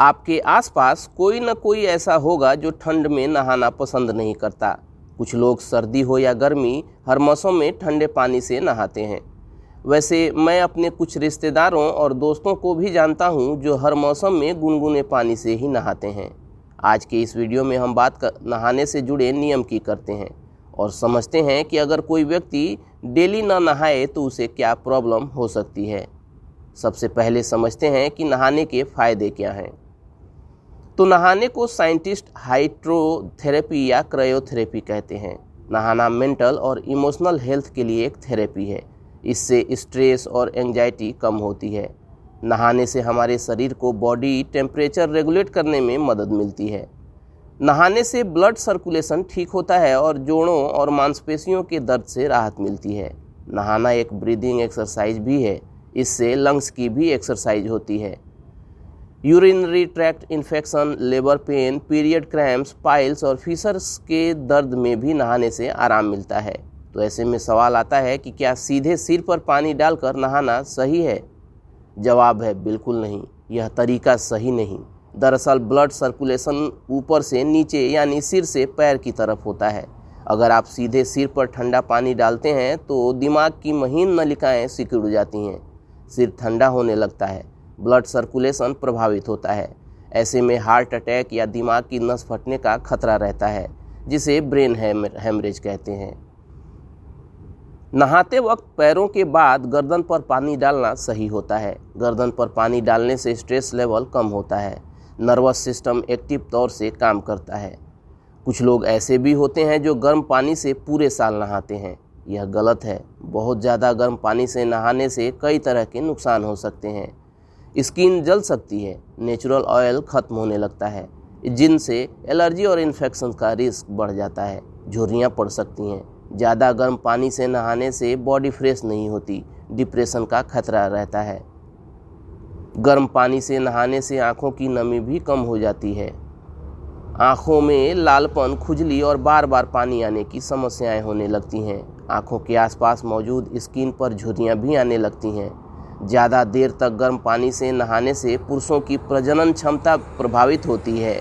आपके आसपास कोई न कोई ऐसा होगा जो ठंड में नहाना पसंद नहीं करता। कुछ लोग सर्दी हो या गर्मी, हर मौसम में ठंडे पानी से नहाते हैं। वैसे मैं अपने कुछ रिश्तेदारों और दोस्तों को भी जानता हूँ जो हर मौसम में गुनगुने पानी से ही नहाते हैं। आज के इस वीडियो में हम बात कर, नहाने से जुड़े नियम की करते हैं और समझते हैं कि अगर कोई व्यक्ति डेली ना नहाए तो उसे क्या प्रॉब्लम हो सकती है। सबसे पहले समझते हैं कि नहाने के फ़ायदे क्या हैं। तो नहाने को साइंटिस्ट हाइड्रोथेरेपी या क्रायोथेरेपी कहते हैं। नहाना मेंटल और इमोशनल हेल्थ के लिए एक थेरेपी है। इससे स्ट्रेस और एंजाइटी कम होती है। नहाने से हमारे शरीर को बॉडी टेम्परेचर रेगुलेट करने में मदद मिलती है। नहाने से ब्लड सर्कुलेशन ठीक होता है और जोड़ों और मांसपेशियों के दर्द से राहत मिलती है। नहाना एक ब्रीदिंग एक्सरसाइज भी है। इससे लंग्स की भी एक्सरसाइज होती है। Urinary tract, infection, labour pain, period cramps, piles और फीसर्स के दर्द में भी नहाने से आराम मिलता है। तो ऐसे में सवाल आता है कि क्या सीधे सिर पर पानी डालकर नहाना सही है? जवाब है, बिल्कुल नहीं। यह तरीका सही नहीं। दरअसल ब्लड सर्कुलेशन ऊपर से नीचे यानी सिर से पैर की तरफ़ होता है। अगर आप सीधे सिर पर ठंडा पानी डालते हैं तो दिमाग की महीन नलिकाएँ सिकुड़ जाती हैं। सिर ठंडा होने लगता है। ब्लड सर्कुलेशन प्रभावित होता है। ऐसे में हार्ट अटैक या दिमाग की नस फटने का खतरा रहता है, जिसे ब्रेन हेमरेज कहते हैं। नहाते वक्त पैरों के बाद गर्दन पर पानी डालना सही होता है। गर्दन पर पानी डालने से स्ट्रेस लेवल कम होता है। नर्वस सिस्टम एक्टिव तौर से काम करता है। कुछ लोग ऐसे भी होते हैं जो गर्म पानी से पूरे साल नहाते हैं। यह गलत है। बहुत ज़्यादा गर्म पानी से नहाने से कई तरह के नुकसान हो सकते हैं। स्किन जल सकती है, नेचुरल ऑयल ख़त्म होने लगता है, जिनसे एलर्जी और इन्फेक्शन का रिस्क बढ़ जाता है। झुर्रियाँ पड़ सकती हैं। ज़्यादा गर्म पानी से नहाने से बॉडी फ्रेश नहीं होती, डिप्रेशन का खतरा रहता है। गर्म पानी से नहाने से आँखों की नमी भी कम हो जाती है। आँखों में लालपन, खुजली और बार बार पानी आने की समस्याएँ होने लगती हैं। आँखों के आसपास मौजूद स्किन पर झुर्रियाँ भी आने लगती हैं। ज़्यादा देर तक गर्म पानी से नहाने से पुरुषों की प्रजनन क्षमता प्रभावित होती है।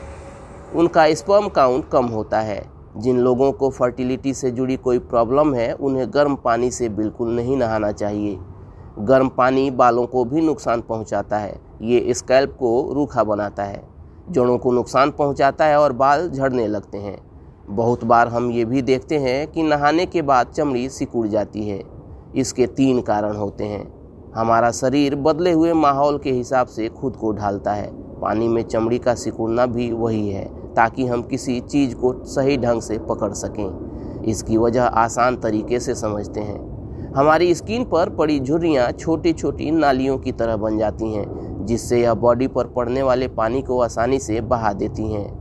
उनका स्पर्म काउंट कम होता है। जिन लोगों को फर्टिलिटी से जुड़ी कोई प्रॉब्लम है, उन्हें गर्म पानी से बिल्कुल नहीं नहाना चाहिए। गर्म पानी बालों को भी नुकसान पहुंचाता है। ये स्कैल्प को रूखा बनाता है। जड़ों को नुकसान पहुंचाता है और बाल झड़ने लगते हैं। बहुत बार हम ये भी देखते हैं कि नहाने के बाद चमड़ी सिकुड़ जाती है। इसके तीन कारण होते हैं। हमारा शरीर बदले हुए माहौल के हिसाब से खुद को ढालता है। पानी में चमड़ी का सिकुड़ना भी वही है, ताकि हम किसी चीज़ को सही ढंग से पकड़ सकें। इसकी वजह आसान तरीके से समझते हैं। हमारी स्किन पर पड़ी झुर्रियाँ छोटी छोटी नालियों की तरह बन जाती हैं, जिससे यह बॉडी पर पड़ने वाले पानी को आसानी से बहा देती हैं।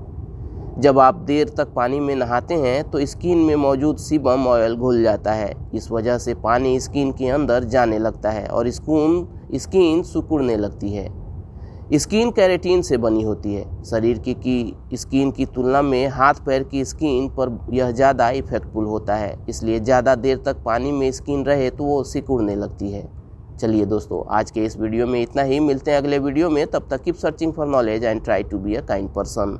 जब आप देर तक पानी में नहाते हैं तो स्किन में मौजूद सीबम ऑयल घुल जाता है। इस वजह से पानी स्किन के अंदर जाने लगता है और स्कून, स्किन सुकुड़ने लगती है। स्किन कैरेटीन से बनी होती है। शरीर की की स्किन की तुलना में हाथ पैर की स्किन पर यह ज़्यादा इफेक्टफुल होता है। इसलिए ज़्यादा देर तक पानी में स्किन रहे तो वो सिकुड़ने लगती है। चलिए दोस्तों, आज के इस वीडियो में इतना ही। मिलते हैं अगले वीडियो में। तब तक keep searching for knowledge and try to be a kind person.